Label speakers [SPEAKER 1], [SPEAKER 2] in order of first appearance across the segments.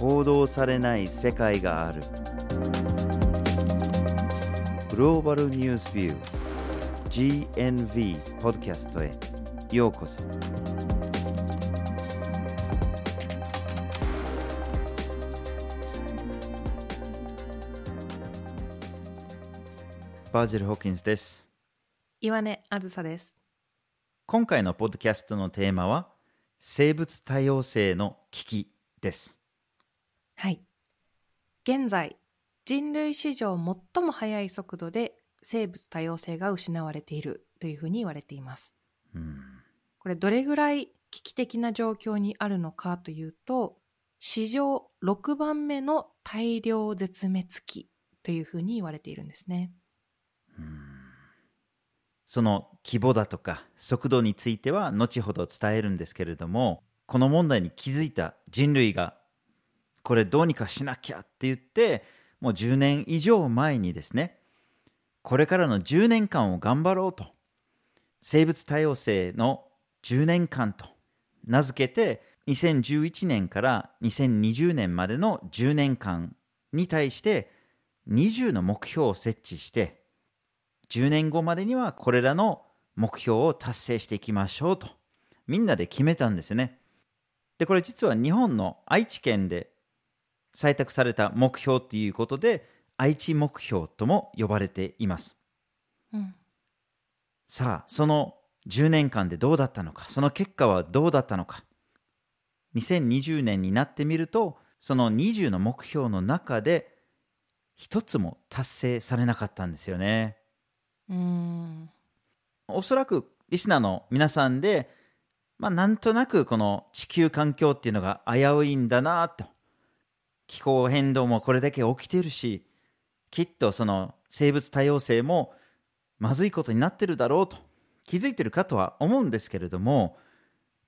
[SPEAKER 1] 報道されない世界がある。グローバルニュースビュー GNV ポッドキャストへ。ようこそ。バージル・ホーキンスです。
[SPEAKER 2] 岩根あずさです。
[SPEAKER 1] 今回のポッドキャストのテーマは生物多様性の危機です
[SPEAKER 2] はい。現在、人類史上最も速い速度で生物多様性が失われているというふうに言われています。
[SPEAKER 1] うん
[SPEAKER 2] これどれぐらい危機的な状況にあるのかというと、史上6番目の大量絶滅期というふうに言われているんですね。
[SPEAKER 1] その規模だとか速度については後ほど伝えるんですけれどもこの問題に気づいた人類がこれどうにかしなきゃって言ってもう10年以上前にですねこれからの10年間を頑張ろうと生物多様性の10年間と名付けて2011年から2020年までの10年間に対して20の目標を設置して10年後までにはこれらの目標を達成していきましょうとみんなで決めたんですよね。でこれ実は日本の愛知県で採択された目標っていうことで愛知目標とも呼ばれています。
[SPEAKER 2] うん。
[SPEAKER 1] さあその10年間でどうだったのかその結果はどうだったのか2020年になってみるとその20の目標の中で一つも達成されなかったんですよね。
[SPEAKER 2] うーん。
[SPEAKER 1] おそらくリスナーの皆さんで、まあ、なんとなくこの地球環境っていうのが危ういんだなと気候変動もこれだけ起きてるしきっとその生物多様性もまずいことになってるだろうと気づいてるかとは思うんですけれども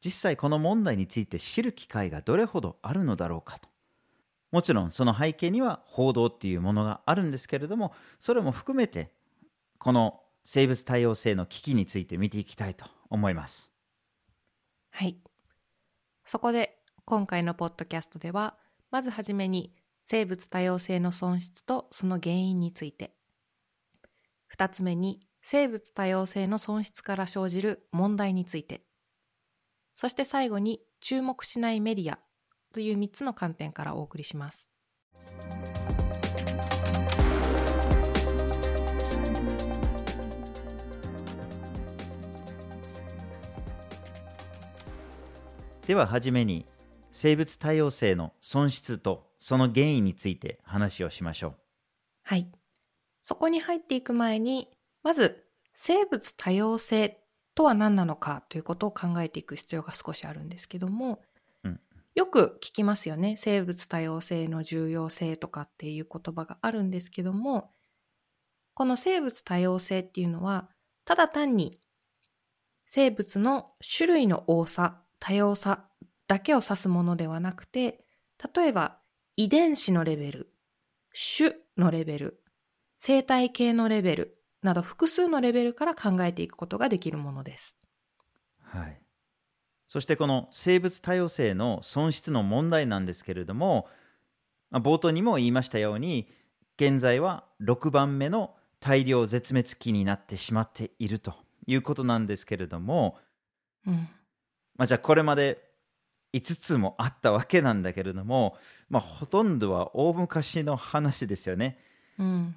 [SPEAKER 1] 実際この問題について知る機会がどれほどあるのだろうかともちろんその背景には報道っていうものがあるんですけれどもそれも含めてこの生物多様性の危機について見ていきたいと思います。
[SPEAKER 2] はい。そこで今回のポッドキャストではまずはじめに生物多様性の損失とその原因について2つ目に生物多様性の損失から生じる問題についてそして最後に注目しないメディアという3つの観点からお送りします。
[SPEAKER 1] でははじめに生物多様性の損失とその原因について話をしましょう。
[SPEAKER 2] はい。そこに入っていく前に、まず生物多様性とは何なのかということを考えていく必要が少しあるんですけども、
[SPEAKER 1] うん
[SPEAKER 2] よく聞きますよね。生物多様性の重要性とかっていう言葉があるんですけども、この生物多様性っていうのは、ただ単に生物の種類の多さ、多様さだけを指すものではなくて、例えば遺伝子のレベル、種のレベル、生態系のレベルなど複数のレベルから考えていくことができるものです。
[SPEAKER 1] はい。そしてこの生物多様性の損失の問題なんですけれども、まあ冒頭にも言いましたように、現在は6番目の大量絶滅期になってしまっているということなんですけれども、
[SPEAKER 2] うん。
[SPEAKER 1] まあ、じゃあこれまで5つもあったわけなんだけれども、まあ、ほとんどは大昔の話ですよね。
[SPEAKER 2] うん。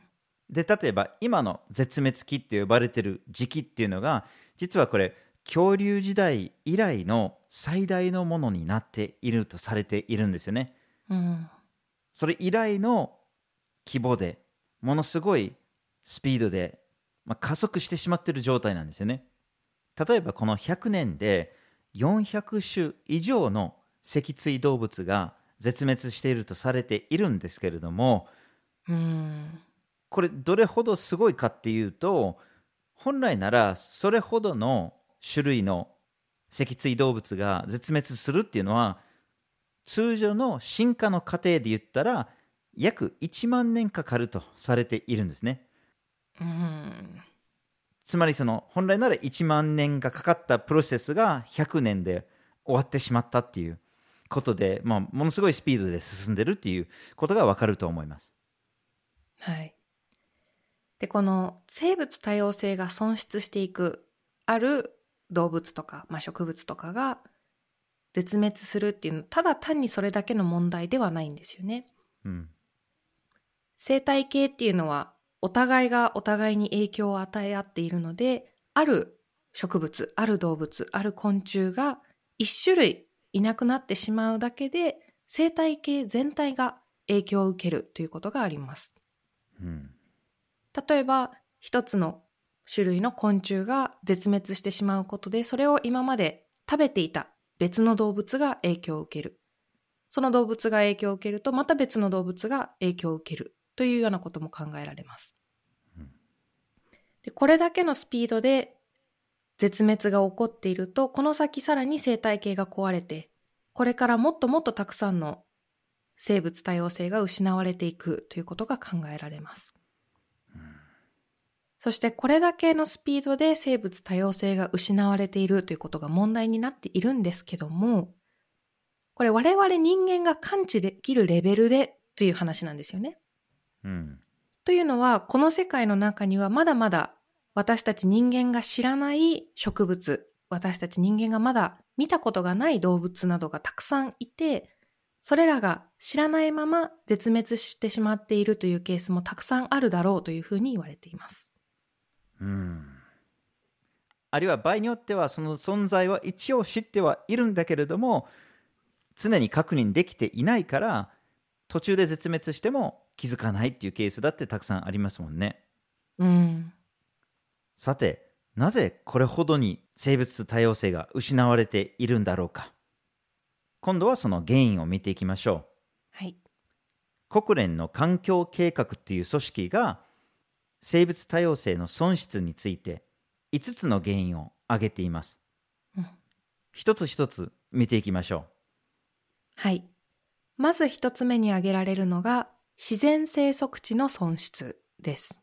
[SPEAKER 1] で例えば今の絶滅期って呼ばれてる時期っていうのが実はこれ恐竜時代以来の最大のものになっているとされているんですよね。
[SPEAKER 2] うん。
[SPEAKER 1] それ以来の規模でものすごいスピードで、まあ、加速してしまっている状態なんですよね。例えばこの100年で400種以上の脊椎動物が絶滅しているとされているんですけれども
[SPEAKER 2] うん。
[SPEAKER 1] これどれほどすごいかっていうと本来ならそれほどの種類の脊椎動物が絶滅するっていうのは通常の進化の過程で言ったら約1万年かかるとされているんですね。
[SPEAKER 2] うん。
[SPEAKER 1] つまりその本来なら1万年がかかったプロセスが100年で終わってしまったっていうことで、まあ、ものすごいスピードで進んでるっていうことがわかると思います。
[SPEAKER 2] はい。で、この生物多様性が損失していく、ある動物とか、まあ、植物とかが絶滅するっていうのは、ただ単にそれだけの問題ではないんですよね。
[SPEAKER 1] うん。
[SPEAKER 2] 生態系っていうのは、お互いがお互いに影響を与え合っているので、ある植物、ある動物、ある昆虫が一種類いなくなってしまうだけで、生態系全体が影響を受けるということがあります。
[SPEAKER 1] うん。
[SPEAKER 2] 例えば一つの種類の昆虫が絶滅してしまうことでそれを今まで食べていた別の動物が影響を受けるその動物が影響を受けるとまた別の動物が影響を受けるというようなことも考えられます
[SPEAKER 1] うん
[SPEAKER 2] でこれだけのスピードで絶滅が起こっているとこの先さらに生態系が壊れてこれからもっともっとたくさんの生物多様性が失われていくということが考えられますそしてこれだけのスピードで生物多様性が失われているということが問題になっているんですけども、これ我々人間が感知できるレベルでという話なんですよね。
[SPEAKER 1] うん。
[SPEAKER 2] というのは、この世界の中にはまだまだ私たち人間が知らない植物、私たち人間がまだ見たことがない動物などがたくさんいて、それらが知らないまま絶滅してしまっているというケースもたくさんあるだろうというふうに言われています。
[SPEAKER 1] うん。あるいは場合によってはその存在は一応知ってはいるんだけれども常に確認できていないから途中で絶滅しても気づかないっていうケースだってたくさんありますもんね。
[SPEAKER 2] うん。
[SPEAKER 1] さてなぜこれほどに生物多様性が失われているんだろうか今度はその原因を見ていきましょ
[SPEAKER 2] はい。
[SPEAKER 1] う国連の環境計画っていう組織が生物多様性の損失について5つの原因を挙げています
[SPEAKER 2] うん
[SPEAKER 1] 一つ一つ見ていきましょ
[SPEAKER 2] はい。まず一つ目に挙げられるのが自然生息地の損失です。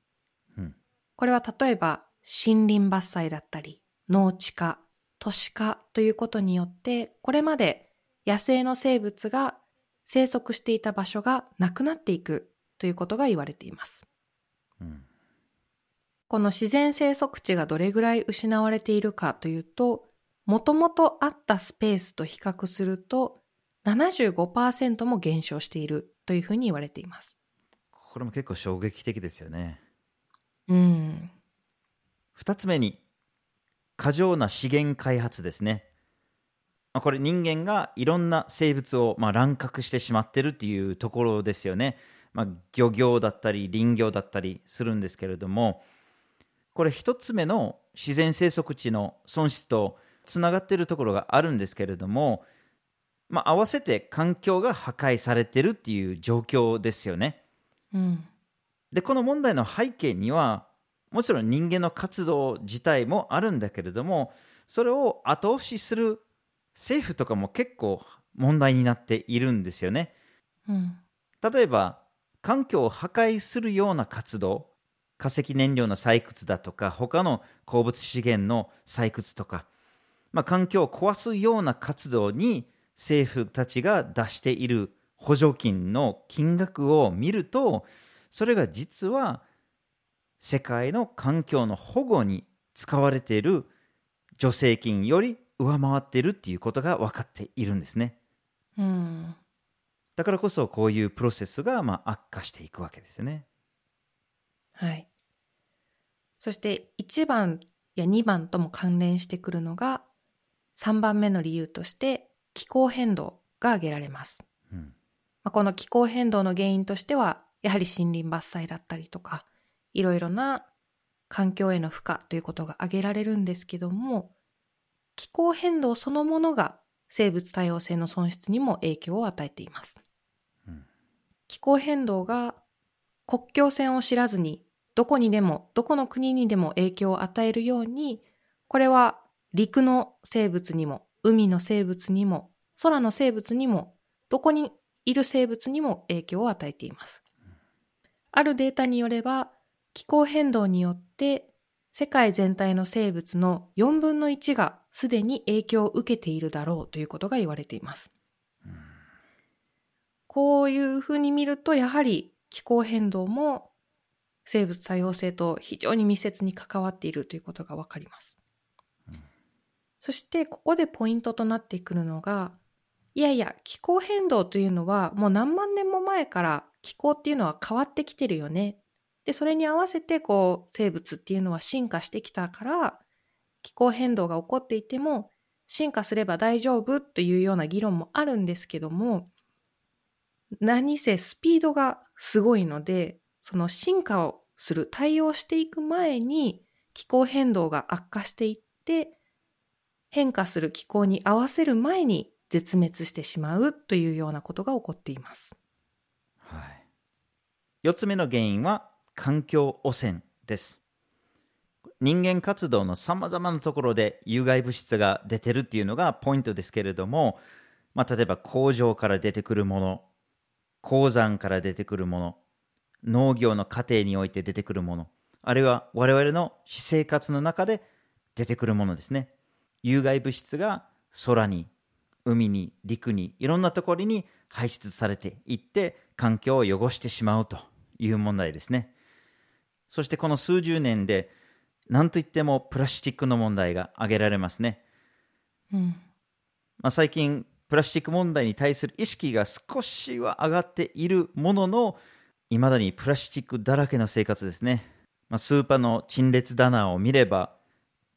[SPEAKER 1] うん
[SPEAKER 2] これは例えば森林伐採だったり農地化、都市化ということによってこれまで野生の生物が生息していた場所がなくなっていくということが言われています。
[SPEAKER 1] うん
[SPEAKER 2] この自然生息地がどれぐらい失われているかというと、もともとあったスペースと比較すると75%も減少しているというふうに言われています。
[SPEAKER 1] これも結構衝撃的ですよね
[SPEAKER 2] うん。
[SPEAKER 1] 二つ目に過剰な資源開発ですねまあこれ人間がいろんな生物をまあ乱獲してしまってるっていうところですよね、まあ、漁業だったり林業だったりするんですけれどもこれ一つ目の自然生息地の損失とつながっているところがあるんですけれども、まあ、合わせて環境が破壊されてるっていう状況ですよね。
[SPEAKER 2] うん。
[SPEAKER 1] でこの問題の背景にはもちろん人間の活動自体もあるんだけれどもそれを後押しする政府とかも結構問題になっているんですよね。
[SPEAKER 2] うん。
[SPEAKER 1] 例えば環境を破壊するような活動化石燃料の採掘だとか他の鉱物資源の採掘とか、まあ、環境を壊すような活動に政府たちが出している補助金の金額を見るとそれが実は世界の環境の保護に使われている助成金より上回っているっていうことが分かっているんですね。
[SPEAKER 2] うん。
[SPEAKER 1] だからこそこういうプロセスがまあ悪化していくわけですよね。
[SPEAKER 2] はい。そして1番や2番とも関連してくるのが3番目の理由として気候変動が挙げられます。
[SPEAKER 1] うん
[SPEAKER 2] まあ、この気候変動の原因としてはやはり森林伐採だったりとかいろいろな環境への負荷ということが挙げられるんですけども気候変動そのものが生物多様性の損失にも影響を与えています。
[SPEAKER 1] うん
[SPEAKER 2] 気候変動が国境線を知らずにどこにでもどこの国にでも影響を与えるようにこれは陸の生物にも海の生物にも空の生物にもどこにいる生物にも影響を与えています。あるデータによれば気候変動によって世界全体の生物の4分の1がすでに影響を受けているだろうということが言われています。こういうふうに見ると、やはり気候変動も生物多様性と非常に密接に関わっているということがわかります。そして、ここでポイントとなってくるのが、いやいや、気候変動というのはもう何万年も前から気候っていうのは変わってきてるよね。で、それに合わせてこう生物っていうのは進化してきたから、気候変動が起こっていても進化すれば大丈夫というような議論もあるんですけども、何せスピードがすごいので、その進化をする、対応していく前に気候変動が悪化していって、変化する気候に合わせる前に絶滅してしまうというようなことが起こっています。
[SPEAKER 1] はい、4つ目の原因は環境汚染です。人間活動のさまざまなところで有害物質が出てるっていうのがポイントですけれども、まあ、例えば工場から出てくるもの、鉱山から出てくるもの、農業の過程において出てくるもの、あるいは我々の私生活の中で出てくるものですね。有害物質が空に、海に、陸に、いろんなところに排出されていって環境を汚してしまうという問題ですね。そしてこの数十年で何といってもプラスチックの問題が挙げられますね。
[SPEAKER 2] うん。
[SPEAKER 1] まあ、最近プラスチック問題に対する意識が少しは上がっているものの、いまだにプラスチックだらけの生活ですね。まあ、スーパーの陳列棚を見れば、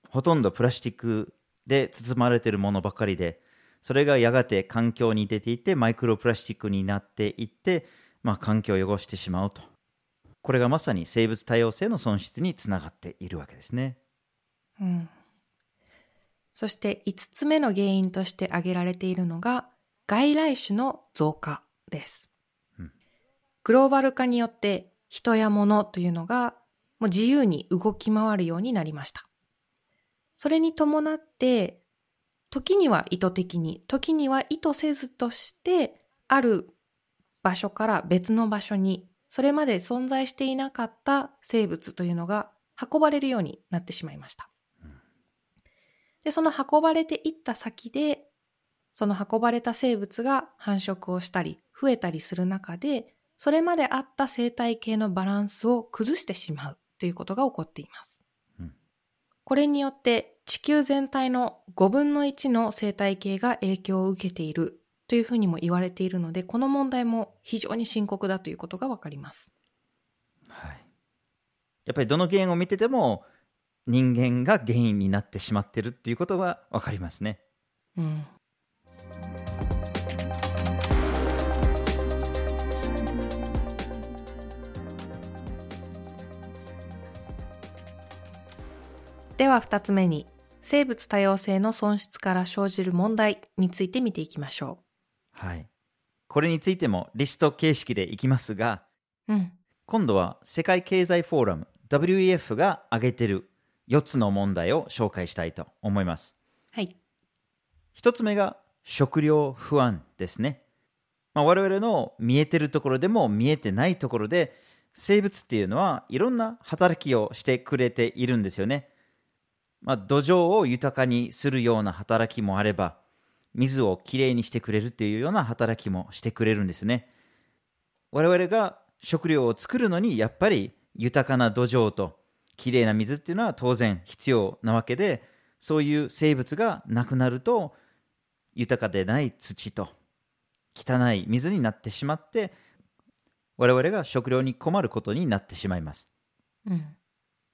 [SPEAKER 1] ほとんどプラスチックで包まれているものばかりで、それがやがて環境に出ていってマイクロプラスチックになっていって、まあ、環境を汚してしまうと。これがまさに生物多様性の損失につながっているわけですね。
[SPEAKER 2] うん。そして5つ目の原因として挙げられているのが外来種の増加です。
[SPEAKER 1] うん
[SPEAKER 2] グローバル化によって人や物というのがもう自由に動き回るようになりました。それに伴って時には意図的に時には意図せずとしてある場所から別の場所にそれまで存在していなかった生物というのが運ばれるようになってしまいました。で、その運ばれていった先で、その運ばれた生物が繁殖をしたり、増えたりする中で、それまであった生態系のバランスを崩してしまうということが起こっています。
[SPEAKER 1] うん
[SPEAKER 2] これによって地球全体の5分の1の生態系が影響を受けているというふうにも言われているので、この問題も非常に深刻だということがわかります。
[SPEAKER 1] はい、やっぱりどの原因を見てても人間が原因になってしまってるっていうことは分かりますね。
[SPEAKER 2] うん。では2つ目に生物多様性の損失から生じる問題について見ていきましょ
[SPEAKER 1] はい。これについてもリスト形式でいきますが、
[SPEAKER 2] う。うん。
[SPEAKER 1] 今度は世界経済フォーラム WEF が挙げてる4つの問題を紹介したいと思います。
[SPEAKER 2] はい。
[SPEAKER 1] 1つ目が食料不安ですね。まあ、我々の見えてるところでも見えてないところで生物っていうのはいろんな働きをしてくれているんですよね。まあ、土壌を豊かにするような働きもあれば水をきれいにしてくれるっていうような働きもしてくれるんですね。我々が食料を作るのにやっぱり豊かな土壌ときれいな水っていうのは当然必要なわけでそういう生物がなくなると豊かでない土と汚い水になってしまって我々が食料に困ることになってしまいます
[SPEAKER 2] うん。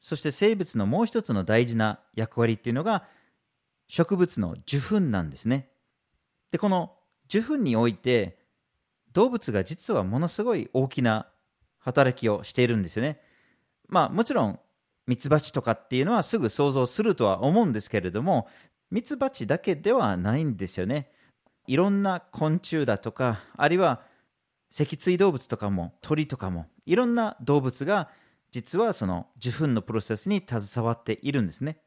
[SPEAKER 1] そして生物のもう一つの大事な役割っていうのが植物の受粉なんですね。でこの受粉において動物が実はものすごい大きな働きをしているんですよね。まあもちろんミツバチとかっていうのはすぐ想像するとは思うんですけれどもミツバチだけではないんですよね。いろんな昆虫だとかあるいは脊椎動物とかも鳥とかもいろんな動物が実はその受粉のプロセスに携わっているんですね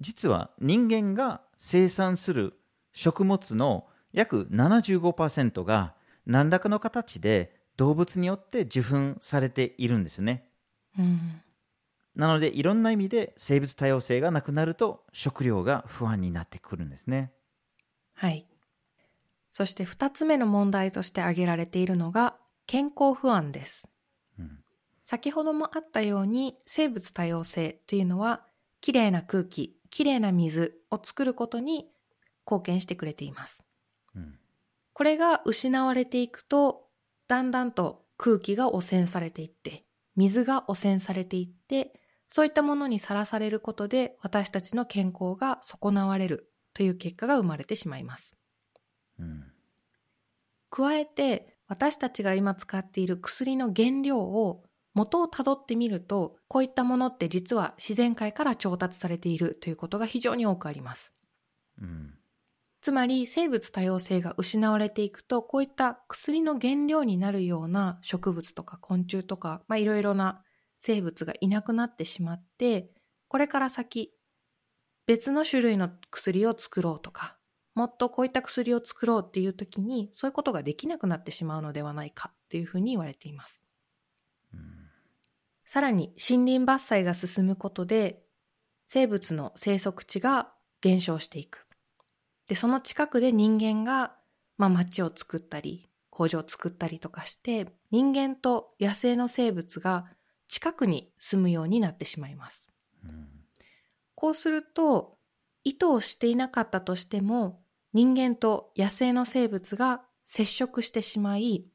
[SPEAKER 1] 実は人間が生産する食物の約75%が何らかの形で動物によって受粉されているんですよね
[SPEAKER 2] うん。
[SPEAKER 1] なのでいろんな意味で生物多様性がなくなると食料が不安になってくるんですね
[SPEAKER 2] はい。そして2つ目の問題として挙げられているのが健康不安です。
[SPEAKER 1] うん
[SPEAKER 2] 先ほどもあったように生物多様性というのはきれいな空気、きれいな水を作ることに貢献してくれています。
[SPEAKER 1] うん
[SPEAKER 2] これが失われていくとだんだんと空気が汚染されていって水が汚染されていってそういったものにさらされることで私たちの健康が損なわれるという結果が生まれてしまいます。
[SPEAKER 1] うん
[SPEAKER 2] 加えて私たちが今使っている薬の原料を元をたどってみるとこういったものって実は自然界から調達されているということが非常に多くあります。
[SPEAKER 1] うん
[SPEAKER 2] つまり生物多様性が失われていくとこういった薬の原料になるような植物とか昆虫とかまあいろいろな生物がいなくなってしまってこれから先別の種類の薬を作ろうとかもっとこういった薬を作ろうっていう時にそういうことができなくなってしまうのではないかっていうふうに言われています。さらに森林伐採が進むことで生物の生息地が減少していく。で、その近くで人間が、まあ、町を作ったり、工場を作ったりとかして、人間と野生の生物が近くに住むようになってしまいます。
[SPEAKER 1] うん
[SPEAKER 2] こうすると、意図をしていなかったとしても、人間と野生の生物が接触してしまい、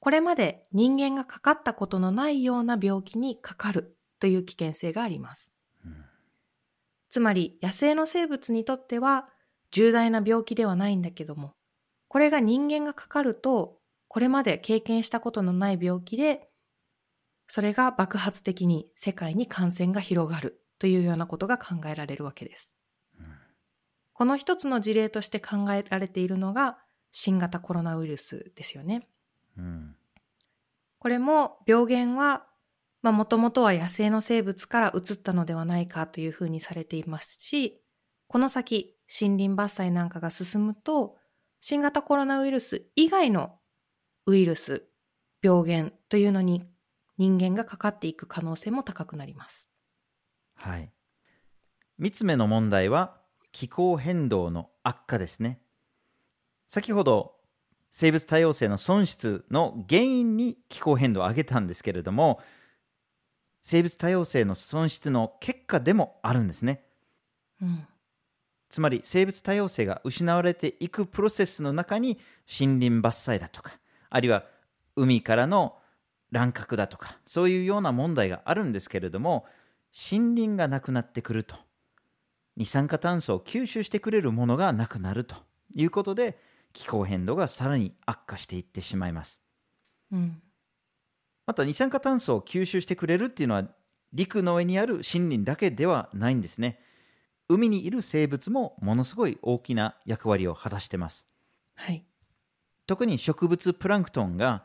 [SPEAKER 2] これまで人間がかかったことのないような病気にかかるという危険性があります。つまり野生の生物にとっては重大な病気ではないんだけども、これが人間がかかると、これまで経験したことのない病気で、それが爆発的に世界に感染が広がるというようなことが考えられるわけです。この一つの事例として考えられているのが新型コロナウイルスですよね。これも病原は、もともとは野生の生物から移ったのではないかというふうにされていますし、この先森林伐採なんかが進むと、新型コロナウイルス以外のウイルス、病原というのに人間がかかっていく可能性も高くなります。
[SPEAKER 1] はい。三つ目の問題は気候変動の悪化ですね。先ほど生物多様性の損失の原因に気候変動を挙げたんですけれども、生物多様性の損失の結果でもあるんですね。
[SPEAKER 2] うん。
[SPEAKER 1] つまり生物多様性が失われていくプロセスの中に森林伐採だとか、あるいは海からの乱獲だとか、そういうような問題があるんですけれども、森林がなくなってくると、二酸化炭素を吸収してくれるものがなくなるということで、気候変動がさらに悪化していってしまいます。
[SPEAKER 2] うん。
[SPEAKER 1] また二酸化炭素を吸収してくれるっていうのは陸の上にある森林だけではないんですね。海にいる生物もものすごい大きな役割を果たしてます。
[SPEAKER 2] はい。
[SPEAKER 1] 特に植物プランクトンが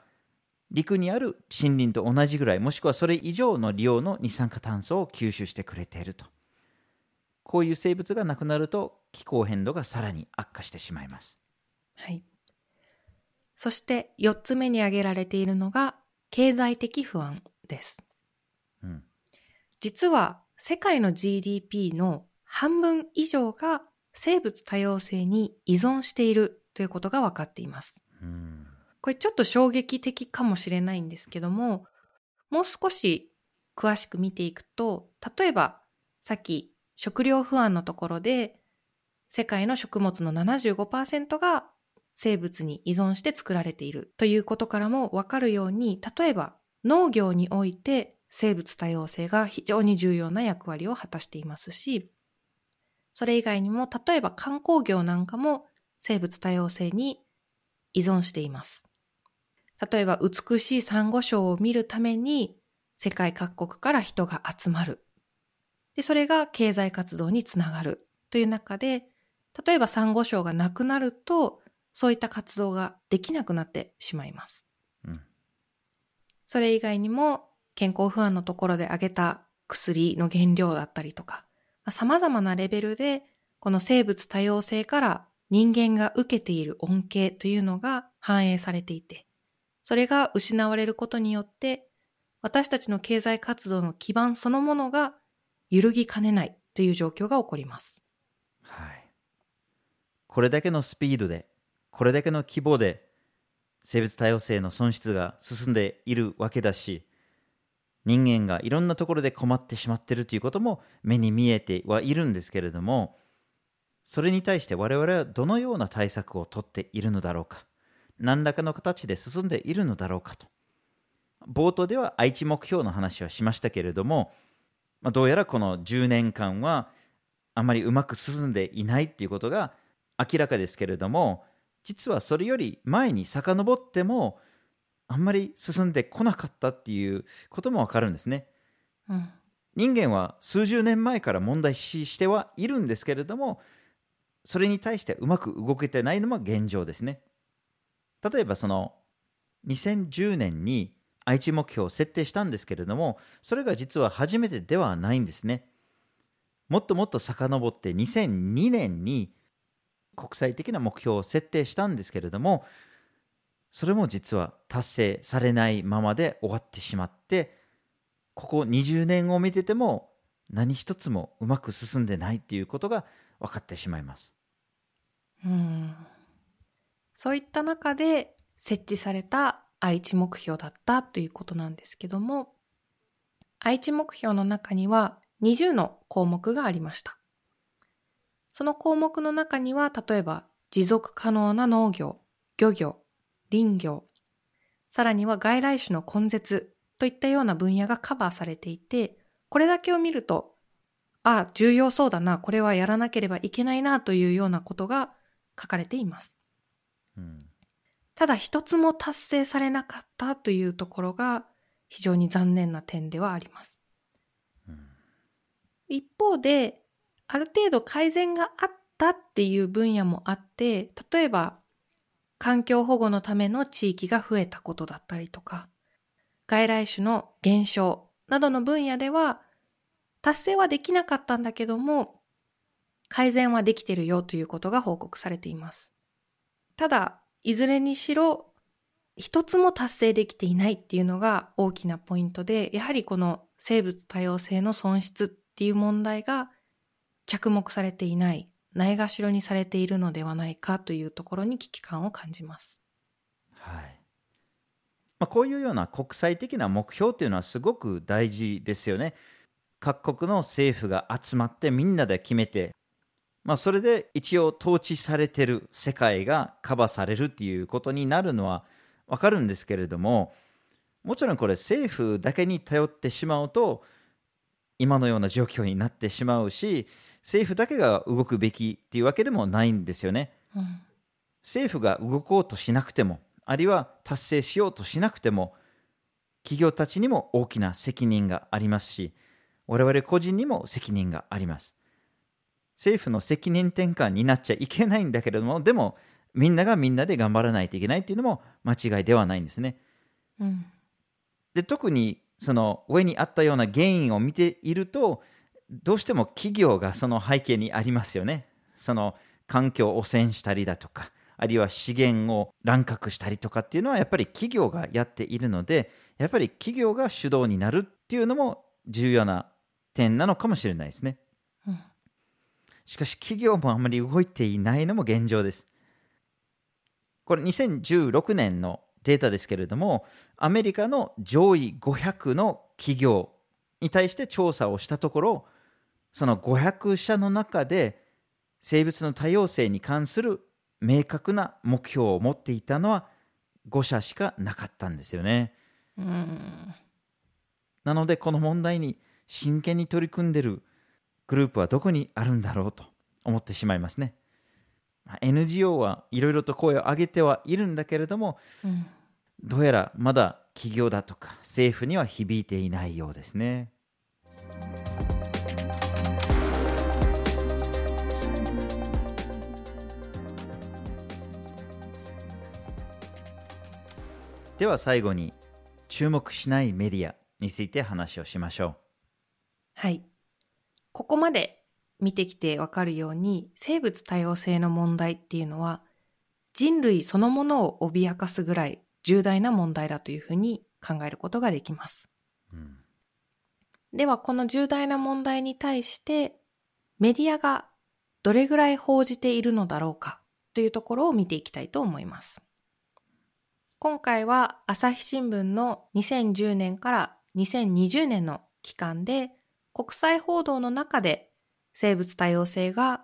[SPEAKER 1] 陸にある森林と同じぐらいもしくはそれ以上の量の二酸化炭素を吸収してくれていると。こういう生物がなくなると気候変動がさらに悪化してしまいます。
[SPEAKER 2] はい。そして4つ目に挙げられているのが経済的不安です。
[SPEAKER 1] うん
[SPEAKER 2] 実は世界の GDP の半分以上が生物多様性に依存しているということが分かっています。
[SPEAKER 1] うん
[SPEAKER 2] これちょっと衝撃的かもしれないんですけども、もう少し詳しく見ていくと、例えばさっき食料不安のところで世界の食物の75%が生物に依存して作られているということからもわかるように、例えば農業において生物多様性が非常に重要な役割を果たしていますし、それ以外にも例えば観光業なんかも生物多様性に依存しています。例えば美しいサンゴ礁を見るために世界各国から人が集まる。で、それが経済活動につながるという中で、例えばサンゴ礁がなくなると、そういった活動ができなくなってしまいます。
[SPEAKER 1] うん
[SPEAKER 2] それ以外にも健康不安のところで挙げた薬の原料だったりとか、まあ様々なレベルでこの生物多様性から人間が受けている恩恵というのが反映されていて、それが失われることによって私たちの経済活動の基盤そのものが揺るぎかねないという状況が起こります。
[SPEAKER 1] はい。これだけのスピードでこれだけの規模で生物多様性の損失が進んでいるわけだし、人間がいろんなところで困ってしまっているということも目に見えてはいるんですけれども、それに対して我々はどのような対策をとっているのだろうか、何らかの形で進んでいるのだろうかと。冒頭では愛知目標の話はしましたけれども、まあ、どうやらこの10年間はあまりうまく進んでいないということが明らかですけれども、実はそれより前に遡ってもあんまり進んでこなかったっていうこともわかるんですね。
[SPEAKER 2] うん、
[SPEAKER 1] 人間は数十年前から問題視してはいるんですけれどもそれに対してうまく動けてないのも現状ですね。例えばその2010年に愛知目標を設定したんですけれどもそれが実は初めてではないんですね。もっともっと遡って2002年に国際的な目標を設定したんですけれどもそれも実は達成されないままで終わってしまってここ20年を見てても何一つもうまく進んでないっていうことが分かってしまいます。
[SPEAKER 2] うんそういった中で設置された愛知目標だったということなんですけども愛知目標の中には20の項目がありました。その項目の中には、例えば、持続可能な農業、漁業、林業、さらには外来種の根絶といったような分野がカバーされていて、これだけを見ると、ああ、重要そうだな、これはやらなければいけないなというようなことが書かれています。
[SPEAKER 1] うん、
[SPEAKER 2] ただ一つも達成されなかったというところが非常に残念な点ではあります。
[SPEAKER 1] うん、
[SPEAKER 2] 一方で、ある程度改善があったっていう分野もあって、例えば環境保護のための地域が増えたことだったりとか、外来種の減少などの分野では達成はできなかったんだけども、改善はできてるよということが報告されています。ただ、いずれにしろ一つも達成できていないっていうのが大きなポイントで、やはりこの生物多様性の損失っていう問題が着目されていない、ないがしろにされているのではないかというところに危機感を感じます。
[SPEAKER 1] はいまあ、こういうような国際的な目標というのはすごく大事ですよね。各国の政府が集まってみんなで決めて、まあ、それで一応統治されてる世界がカバーされるっていうことになるのはわかるんですけれどももちろんこれ政府だけに頼ってしまうと今のような状況になってしまうし政府だけが動くべきっていうわけでもないんですよね。
[SPEAKER 2] うん、
[SPEAKER 1] 政府が動こうとしなくても、あるいは達成しようとしなくても、企業たちにも大きな責任がありますし、我々個人にも責任があります。政府の責任転換になっちゃいけないんだけれども、でも、みんながみんなで頑張らないといけないっていうのも間違いではないんですね。
[SPEAKER 2] うん、
[SPEAKER 1] で特にその上にあったような原因を見ているとどうしても企業がその背景にありますよね。その環境を汚染したりだとか、あるいは資源を乱獲したりとかっていうのはやっぱり企業がやっているので、やっぱり企業が主導になるっていうのも重要な点なのかもしれないですね。
[SPEAKER 2] うん、
[SPEAKER 1] しかし企業もあまり動いていないのも現状です。これ2016年のデータですけれども、アメリカの上位500の企業に対して調査をしたところ、その500社の中で生物の多様性に関する明確な目標を持っていたのは5社しかなかったんですよね。
[SPEAKER 2] うん
[SPEAKER 1] なのでこの問題に真剣に取り組んでいるグループはどこにあるんだろうと思ってしまいますね。NGO はいろいろと声を上げてはいるんだけれども、
[SPEAKER 2] うん、
[SPEAKER 1] どうやらまだ企業だとか政府には響いていないようですね。では最後に注目しないメディアについて話をしましょう。
[SPEAKER 2] はい。ここまで見てきてわかるように生物多様性の問題っていうのは人類そのものを脅かすぐらい重大な問題だというふうに考えることができます。
[SPEAKER 1] うん、
[SPEAKER 2] ではこの重大な問題に対してメディアがどれぐらい報じているのだろうかというところを見ていきたいと思います。今回は朝日新聞の2010年から2020年の期間で国際報道の中で生物多様性が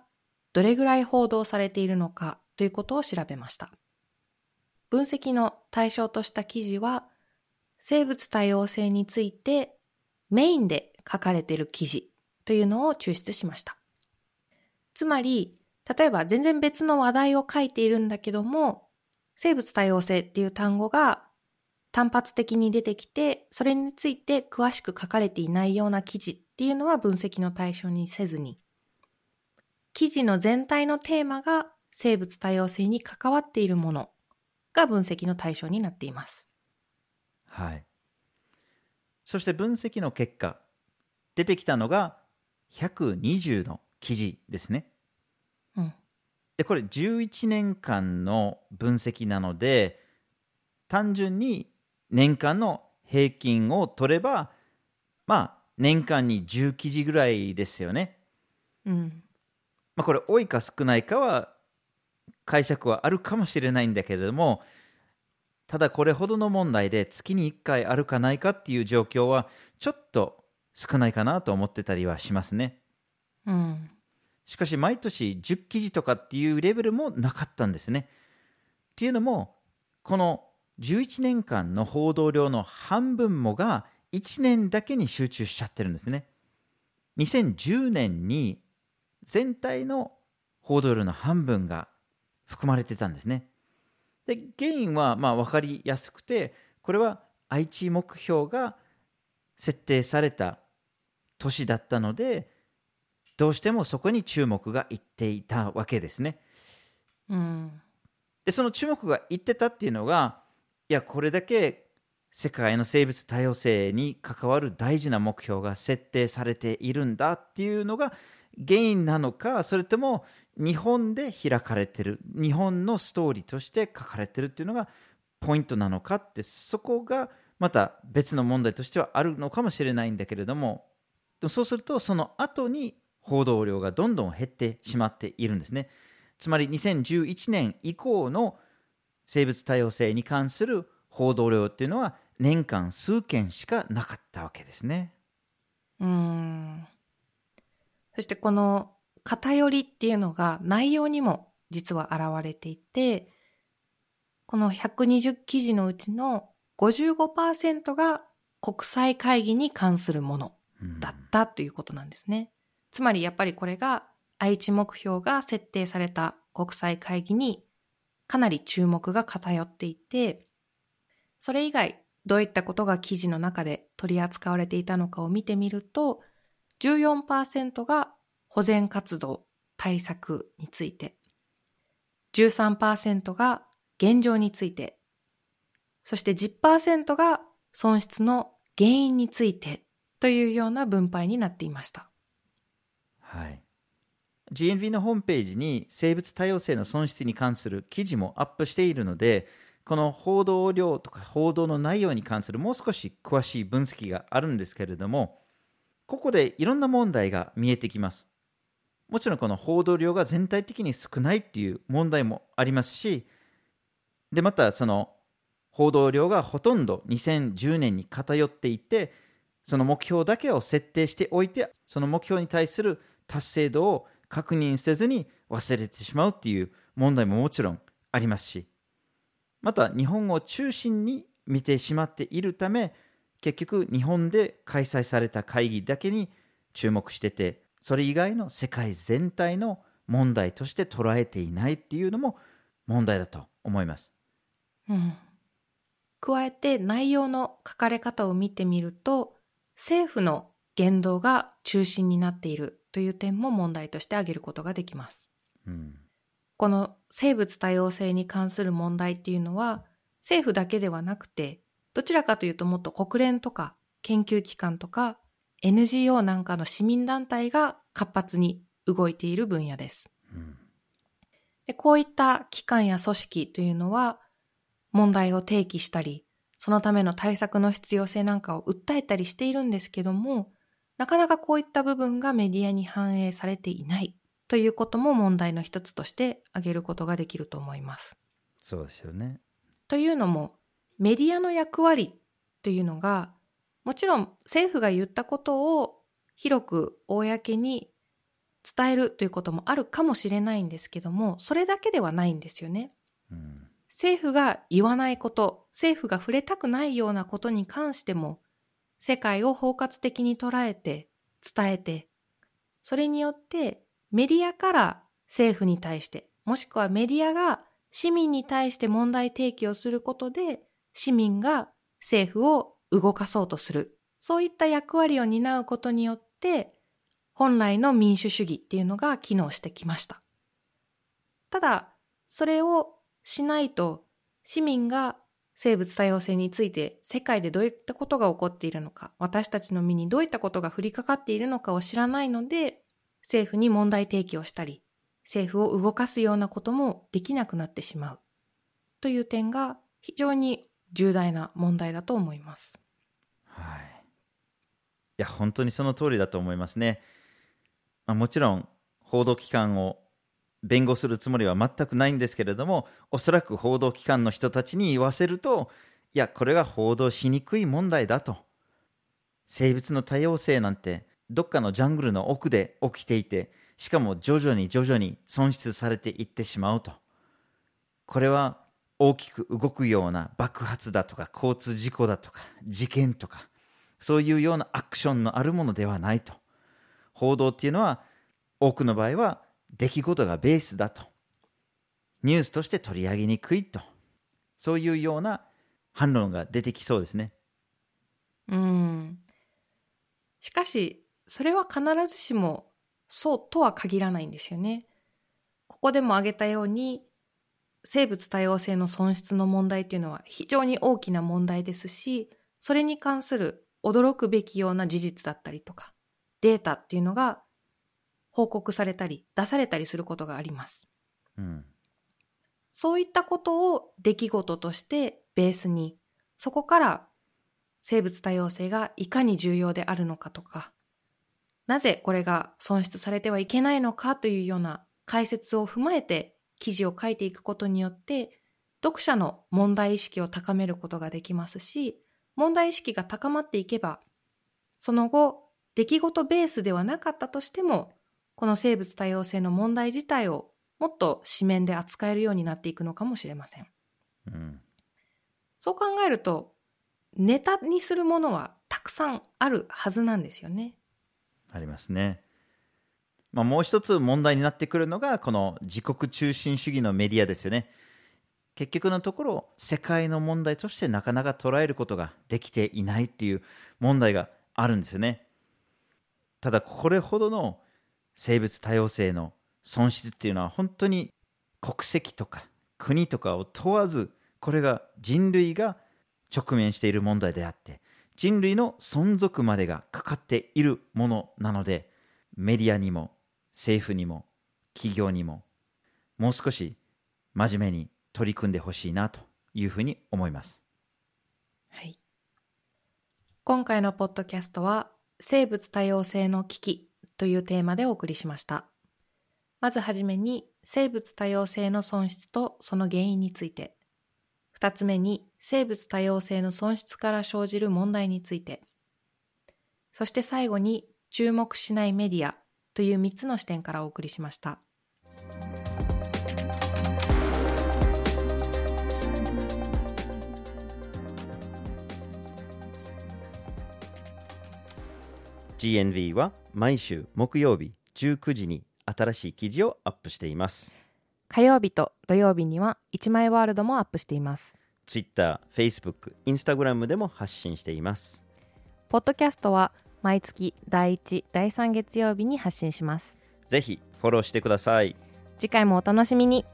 [SPEAKER 2] どれぐらい報道されているのかということを調べました。分析の対象とした記事は生物多様性についてメインで書かれている記事というのを抽出しました。つまり、例えば全然別の話題を書いているんだけども、生物多様性っていう単語が単発的に出てきて、それについて詳しく書かれていないような記事っていうのは分析の対象にせずに、記事の全体のテーマが生物多様性に関わっているものが分析の対象になっています。
[SPEAKER 1] はい。そして分析の結果、出てきたのが120の記事ですね。
[SPEAKER 2] うん。
[SPEAKER 1] で、これ11年間の分析なので、単純に年間の平均を取れば、まあ、年間に10記事ぐらいですよね。
[SPEAKER 2] うん。
[SPEAKER 1] まあ、これ多いか少ないかは解釈はあるかもしれないんだけれども、ただこれほどの問題で月に1回あるかないかっていう状況はちょっと少ないかなと思ってたりはしますね。
[SPEAKER 2] うん。
[SPEAKER 1] しかし毎年10記事とかっていうレベルもなかったんですね。っていうのも、この11年間の報道量の半分もが1年だけに集中しちゃってるんですね。2010年に全体の報道量の半分が含まれてたんですね。で、原因はまあ分かりやすくて、これは愛知目標が設定された年だったので、どうしてもそこに注目がいっていたわけですね。
[SPEAKER 2] うん、
[SPEAKER 1] でその注目がいってたっていうのがいやこれだけ世界の生物多様性に関わる大事な目標が設定されているんだっていうのが原因なのかそれとも日本で開かれてる日本のストーリーとして書かれてるっていうのがポイントなのかってそこがまた別の問題としてはあるのかもしれないんだけれどもそうするとその後に報道量がどんどん減ってしまっているんですね。つまり2011年以降の生物多様性に関する報道量っていうのは年間数件しかなかったわけですね。
[SPEAKER 2] うんそしてこの偏りっていうのが内容にも実は現れていてこの120記事のうちの55%が国際会議に関するものだったということなんですね。つまりやっぱりこれが愛知目標が設定された国際会議にかなり注目が偏っていて、それ以外どういったことが記事の中で取り扱われていたのかを見てみると、14%が保全活動対策について、13%が現状について、そして10%が損失の原因についてというような分配になっていました。
[SPEAKER 1] はい。GNV のホームページに生物多様性の損失に関する記事もアップしているので、この報道量とか報道の内容に関するもう少し詳しい分析があるんですけれども、ここでいろんな問題が見えてきます。もちろんこの報道量が全体的に少ないっていう問題もありますし、で、またその報道量がほとんど2010年に偏っていて、その目標だけを設定しておいて、その目標に対する達成度を確認せずに忘れてしまうっていう問題ももちろんありますし、また日本を中心に見てしまっているため、結局日本で開催された会議だけに注目してて、それ以外の世界全体の問題として捉えていないっていうのも問題だと思います。
[SPEAKER 2] うん。加えて内容の書かれ方を見てみると、政府の言動が中心になっているという点も問題として挙げることができます。
[SPEAKER 1] うん、
[SPEAKER 2] この生物多様性に関する問題っていうのは政府だけではなくてどちらかというともっと国連とか研究機関とか NGO なんかの市民団体が活発に動いている分野です。
[SPEAKER 1] うん、
[SPEAKER 2] でこういった機関や組織というのは問題を提起したりそのための対策の必要性なんかを訴えたりしているんですけどもなかなかこういった部分がメディアに反映されていないということも問題の一つとして挙げることができると思います。
[SPEAKER 1] そうですよね。
[SPEAKER 2] というのもメディアの役割というのがもちろん政府が言ったことを広く公に伝えるということもあるかもしれないんですけどもそれだけではないんですよね。
[SPEAKER 1] うん。
[SPEAKER 2] 政府が言わないこと政府が触れたくないようなことに関しても世界を包括的に捉えて伝えてそれによってメディアから政府に対してもしくはメディアが市民に対して問題提起をすることで市民が政府を動かそうとするそういった役割を担うことによって本来の民主主義っていうのが機能してきました。ただそれをしないと市民が生物多様性について世界でどういったことが起こっているのか私たちの身にどういったことが降りかかっているのかを知らないので政府に問題提起をしたり政府を動かすようなこともできなくなってしまうという点が非常に重大な問題だと思います。
[SPEAKER 1] はい。いや、本当にその通りだと思いますね。まあ、もちろん、報道機関を弁護するつもりは全くないんですけれども、おそらく報道機関の人たちに言わせると、いや、これが報道しにくい問題だと。生物の多様性なんて、どっかのジャングルの奥で起きていて、しかも徐々に徐々に損失されていってしまうと。これは大きく動くような爆発だとか交通事故だとか事件とかそういうようなアクションのあるものではないと。報道っていうのは多くの場合は出来事がベースだと。ニュースとして取り上げにくいと。そういうような反論が出てきそうですね。
[SPEAKER 2] うん。しかし、それは必ずしもそうとは限らないんですよね。ここでも挙げたように、生物多様性の損失の問題というのは非常に大きな問題ですし、それに関する驚くべきような事実だったりとか、データっていうのが報告されたり出されたりすることがあります。
[SPEAKER 1] うん。
[SPEAKER 2] そういったことを出来事としてベースに、そこから生物多様性がいかに重要であるのかとか、なぜこれが損失されてはいけないのかというような解説を踏まえて記事を書いていくことによって、読者の問題意識を高めることができますし、問題意識が高まっていけば、その後、出来事ベースではなかったとしても、この生物多様性の問題自体をもっと紙面で扱えるようになっていくのかもしれません。
[SPEAKER 1] うん。
[SPEAKER 2] そう考えると、ネタにするものはたくさんあるはずなんですよね。
[SPEAKER 1] ありますね。まあ、もう一つ問題になってくるのが、この自国中心主義のメディアですよね。結局のところ、世界の問題としてなかなか捉えることができていないっていう問題があるんですよね。ただ、これほどの生物多様性の損失っていうのは本当に国籍とか国とかを問わず、これが人類が直面している問題であって、人類の存続までがかかっているものなので、メディアにも政府にも企業にももう少し真面目に取り組んでほしいなというふうに思います。
[SPEAKER 2] はい。今回のポッドキャストは、生物多様性の危機というテーマでお送りしました。まずはじめに、生物多様性の損失とその原因について。二つ目に、生物多様性の損失から生じる問題について。そして最後に、注目しないメディアという三つの視点からお送りしました。
[SPEAKER 1] GNV は毎週木曜日19時に新しい記事をアップしています。
[SPEAKER 2] 火曜日と土曜日には一枚ワールドもアップしています。
[SPEAKER 1] Twitter、Facebook、Instagram でも発信しています。
[SPEAKER 2] ポッドキャストは毎月第1、第3月曜日に発信します。
[SPEAKER 1] ぜひフォローしてください。
[SPEAKER 2] 次回もお楽しみに。